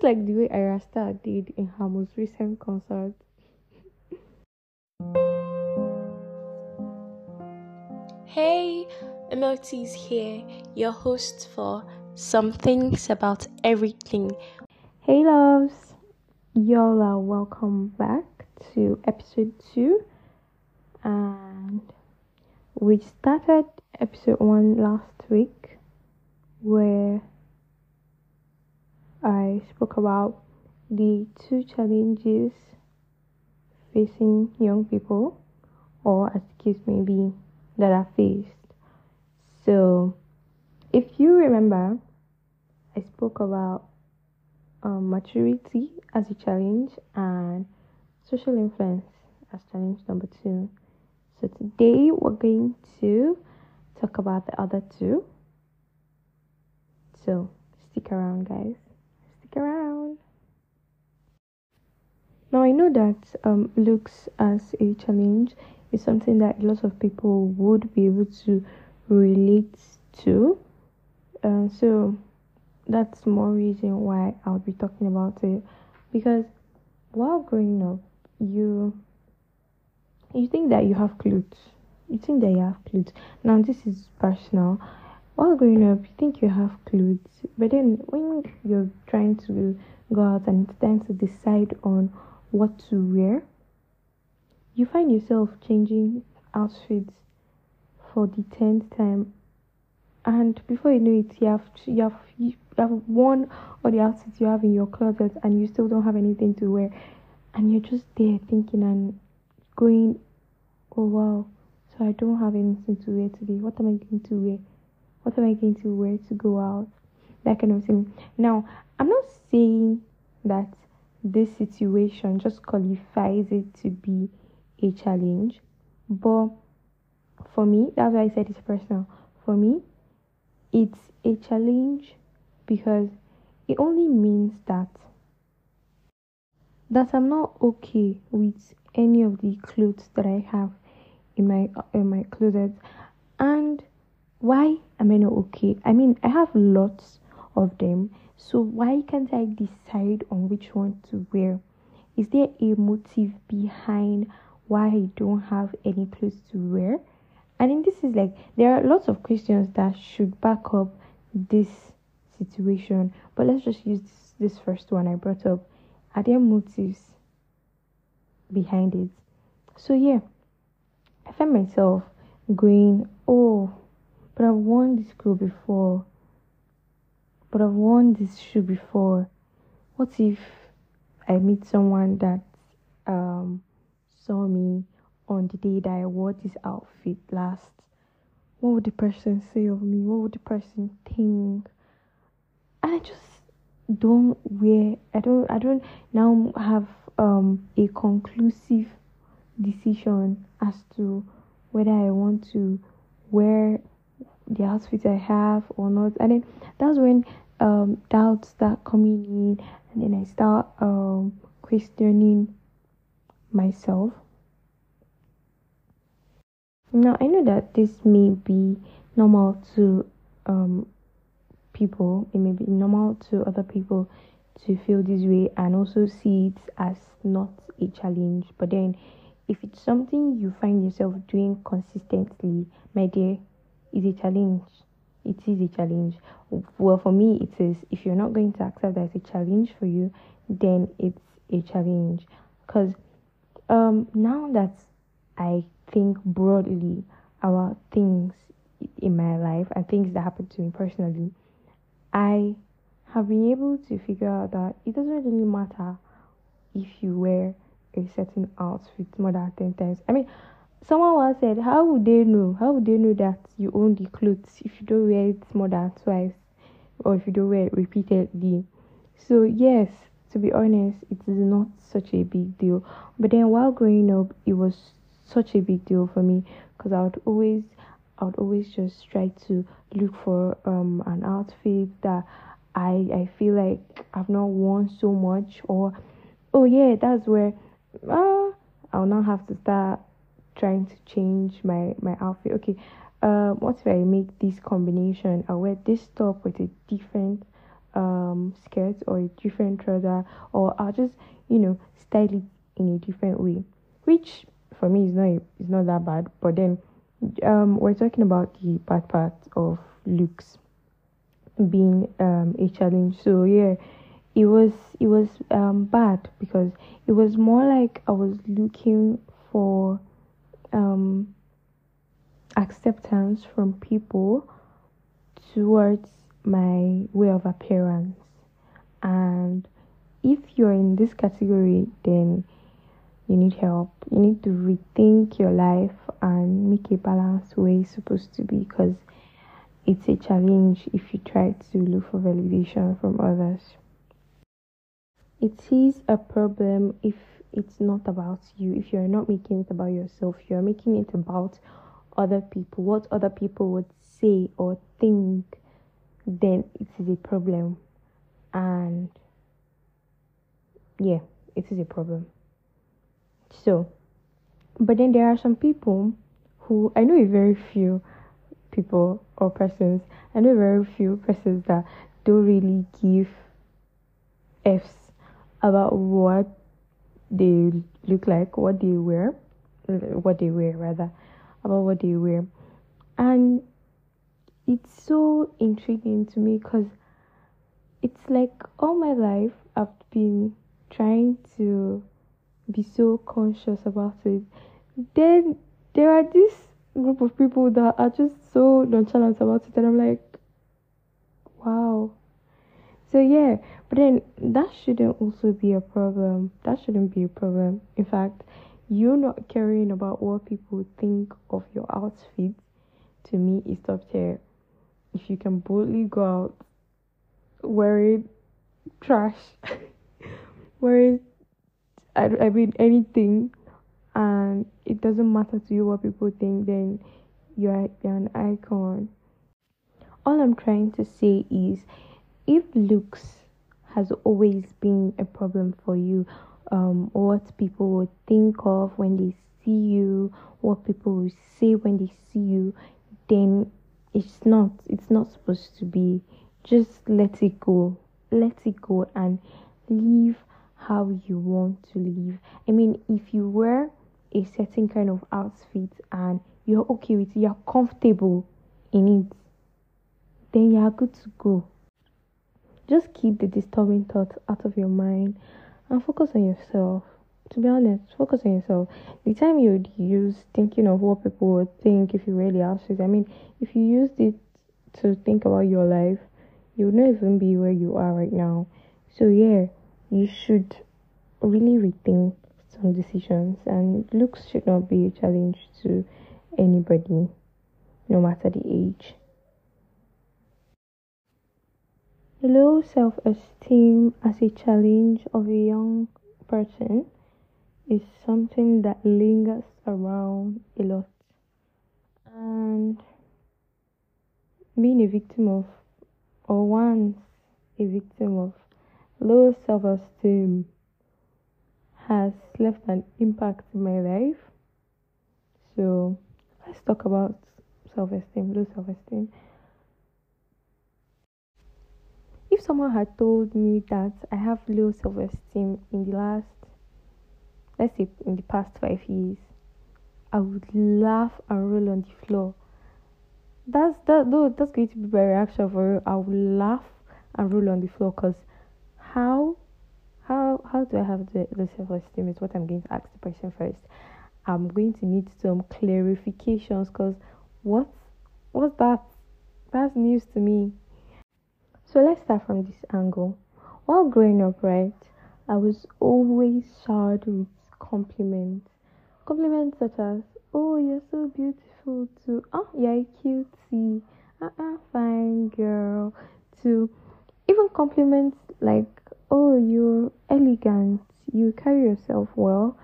just like the way Ayra did in her most recent concert. Hey, Emilty's here, your host for Some Things About Everything. Hey, loves, y'all are welcome back to episode 2. And we started episode 1 last week where I spoke about the two challenges facing young people, or as be, that are faced. So, if you remember, I spoke about um, maturity as a challenge and social influence as challenge number two. So, today we're going to talk about the other two. So, stick around, guys. Around. Now, I know that um, looks as a challenge is something that lots of people would be able to relate to. Uh, so that's more reason why I'll be talking about it because while growing up, you you think that you have clothes. You think that you have clothes. Now this is personal. While growing up, you think you have clothes, but then when you're trying to go out and it's time to decide on what to wear, you find yourself changing outfits for the tenth time. And before you know it you have you have you have worn all the outfits you have in your closet and you still don't have anything to wear. And you're just there thinking and going oh wow so i don't have anything to wear today. What am i going to wear what am i going to wear to go out that kind of thing now i'm not saying that this situation just qualifies it to be a challenge. But for me, that's why I said it's personal. For me, it's a challenge because it only means that that I'm not okay with any of the clothes that I have in my in my closet. And why am I not okay? I mean, I have lots of them. So why can't I decide on which one to wear? Is there a motive behind why I don't have any clothes to wear. I think this is like there are lots of questions that should back up this situation. But let's just use this, this first one I brought up. Are there motives behind it? So yeah, I find myself going, oh, but I've worn this clothes before. But I've worn this shoe before. What if I meet someone that um saw me on the day that I wore this outfit last, what would the person say of me? What would the person think? And I just don't wear I don't I don't now have um a conclusive decision as to whether I want to wear the outfit I have or not. And then that's when um doubts start coming in and then I start um questioning myself. Now, I know that this may be normal to um, people, it may be normal to other people to feel this way and also see it as not a challenge. But then, if it's something you find yourself doing consistently, my dear, is a challenge. It is a challenge. Well, for me, it is. If you're not going to accept that it's a challenge for you, then it's a challenge. Because um, now that I think broadly about things in my life and things that happen to me personally, I have been able to figure out that it doesn't really matter if you wear a certain outfit more than 10 times. I mean, someone once said, How would they know? How would they know that you own the clothes if you don't wear it more than twice or if you don't wear it repeatedly? So, yes, to be honest, it is not such a big deal. But then while growing up, it was such a big deal for me because I would always, I would always just try to look for um an outfit that I I feel like I've not worn so much or oh yeah, that's where uh I'll now have to start trying to change my my outfit. Okay, um, what if I make this combination? I wear this top with a different um skirt or a different trouser or I'll just, you know, style it in a different way. Which for me is not is not that bad. But then um we're talking about the bad part of looks being um a challenge. So yeah, it was it was um bad because it was more like I was looking for acceptance from people towards my way of appearance. And if you're in this category, then you need help. You need to rethink your life and make a balanced way it's supposed to be because it's a challenge if you try to look for validation from others. It is a problem if it's not about you, if you're not making it about yourself, you're making it about other people, what other people would say or think, then it is a problem. And yeah, it is a problem. So, but then there are some people who I know a very few people or persons, I know very few persons that don't really give F's about what they look like, what they wear, what they wear rather about what they wear. And it's so intriguing to me because it's like all my life I've been trying to be so conscious about it. Then there are this group of people that are just so nonchalant about it, and I'm like, wow. So yeah, but then that shouldn't also be a problem. That shouldn't be a problem. In fact, you not caring about what people think of your outfit to me is top tier. If you can boldly go out wearing trash, wearing I, I mean anything, and it doesn't matter to you what people think, then you're, you're an icon. All I'm trying to say is if looks has always been a problem for you, um, what people would think of when they see you, what people will say when they see you, then it's not it's not supposed to be. Just let it go. Let it go and live how you want to live. I mean, if you wear a certain kind of outfit and you're okay with it, you're comfortable in it, then you're good to go. Just keep the disturbing thoughts out of your mind and focus on yourself. To be honest, focus on yourself. The time you would use thinking of what people would think if you really asked it, I mean, if you used it to think about your life, you would not even be where you are right now. So, yeah, you should really rethink some decisions, and looks should not be a challenge to anybody, no matter the age. Low self esteem as a challenge of a young person is something that lingers around a lot. And being a victim of, or once a victim of, low self esteem has left an impact in my life. So let's talk about self esteem, low self esteem if someone had told me that I have low self esteem in the last, let's say, in the past five years, I would laugh and roll on the floor. That's that. No, that's going to be my reaction for you. I would laugh and roll on the floor because how, how, how do I have the, the self esteem? Is what I'm going to ask the person first. I'm going to need some clarifications because what, what's that? That's news to me. So let's start from this angle. While growing up, right, I was always showered with compliments. Compliments such as, oh, you're so beautiful, to, oh, ah, you're cutie, uh-uh, ah, ah, fine girl, to even compliments like, oh, you're elegant, you carry yourself well,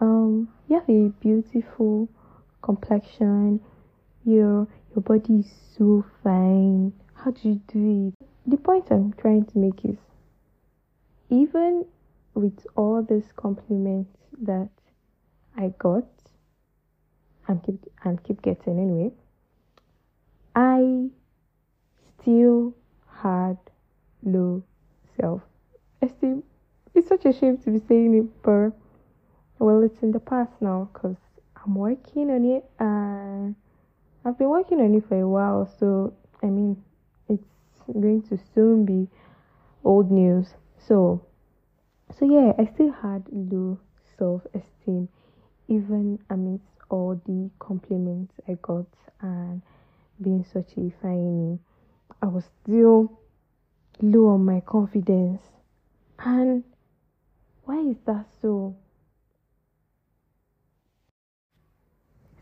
um, you have a beautiful complexion, your, your body is so fine, how do you do it? The point I'm trying to make is even with all these compliments that I got and keep and keep getting anyway, I still had low self esteem. It's such a shame to be saying it, but well, it's in the past now because I'm working on it and I've been working on it for a while. So, I mean, going to soon be old news. So, so yeah, I still had low self esteem even amidst all the compliments I got and being such a fine, I was still low on my confidence. And why is that so?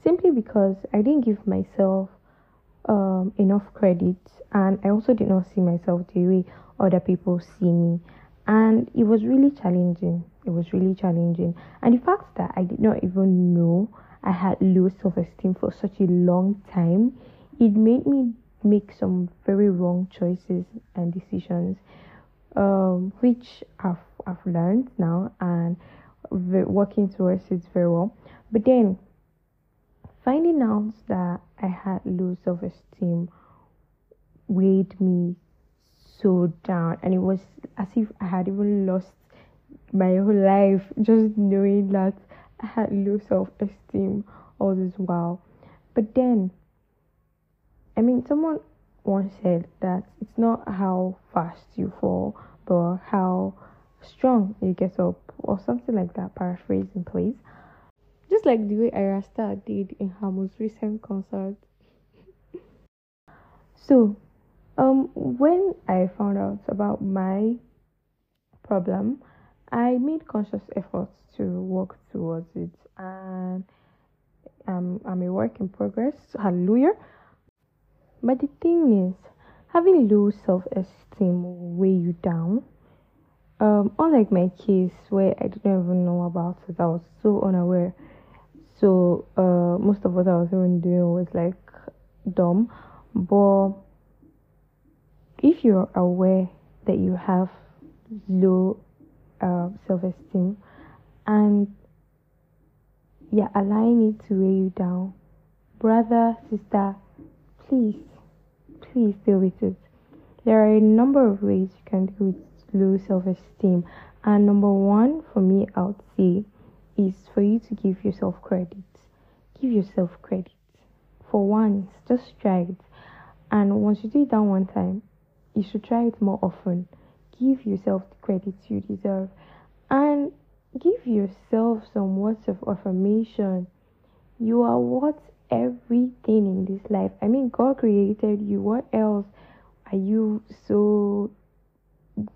Simply because I didn't give myself um, enough credit, and I also did not see myself the way other people see me. And it was really challenging. It was really challenging. And the fact that I did not even know I had low self esteem for such a long time, it made me make some very wrong choices and decisions, um, which I've, I've learned now and working towards it very well. But then finding out that I had low self esteem weighed me so down, and it was as if I had even lost my whole life just knowing that I had low self esteem all this while. But then, I mean, someone once said that it's not how fast you fall, but how strong you get up, or something like that, paraphrasing, please. Just like the way Ayra Starr did in her most recent concert. so, um, when I found out about my problem, I made conscious efforts to work towards it, and um, I'm a work in progress. Hallelujah. But the thing is, having low self esteem will weigh you down. Um, unlike my case where I didn't even know about it, I was so unaware. So uh, most of what I was even doing was like dumb. But if you're aware that you have low uh, self esteem and you're allowing it to weigh you down, brother, sister, please, please deal with it. There are a number of ways you can deal with low self esteem, and number one for me, I would say, is for you to give yourself credit. Give yourself credit. For once, just try it. And once you do it that one time, you should try it more often. Give yourself the credit you deserve and give yourself some words of affirmation. You are worth everything in this life. I mean, God created you. What else are you so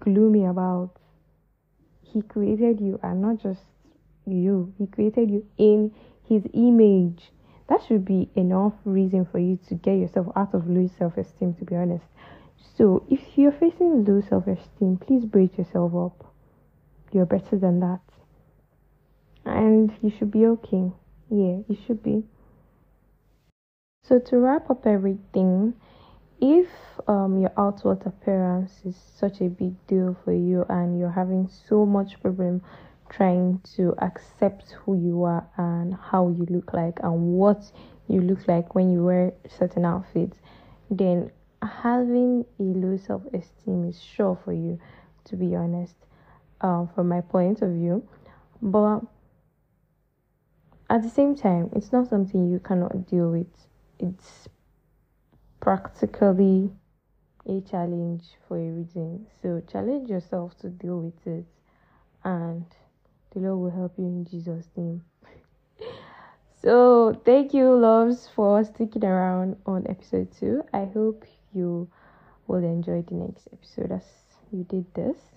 gloomy about? He created you and not just you, He created you in His image. That should be enough reason for you to get yourself out of low self esteem, to be honest. So, if you're facing low self esteem, please brace yourself up. You're better than that. And you should be okay. Yeah, you should be. So, to wrap up everything, if um, your outward appearance is such a big deal for you and you're having so much problem trying to accept who you are and how you look like and what you look like when you wear certain outfits, then having a low self esteem is sure for you, to be honest, um, from my point of view. But at the same time, it's not something you cannot deal with. It's practically a challenge for a reason. So challenge yourself to deal with it, and the Lord will help you in Jesus' name. so thank you, loves, for sticking around on episode two. I hope you will enjoy the next episode as you did this.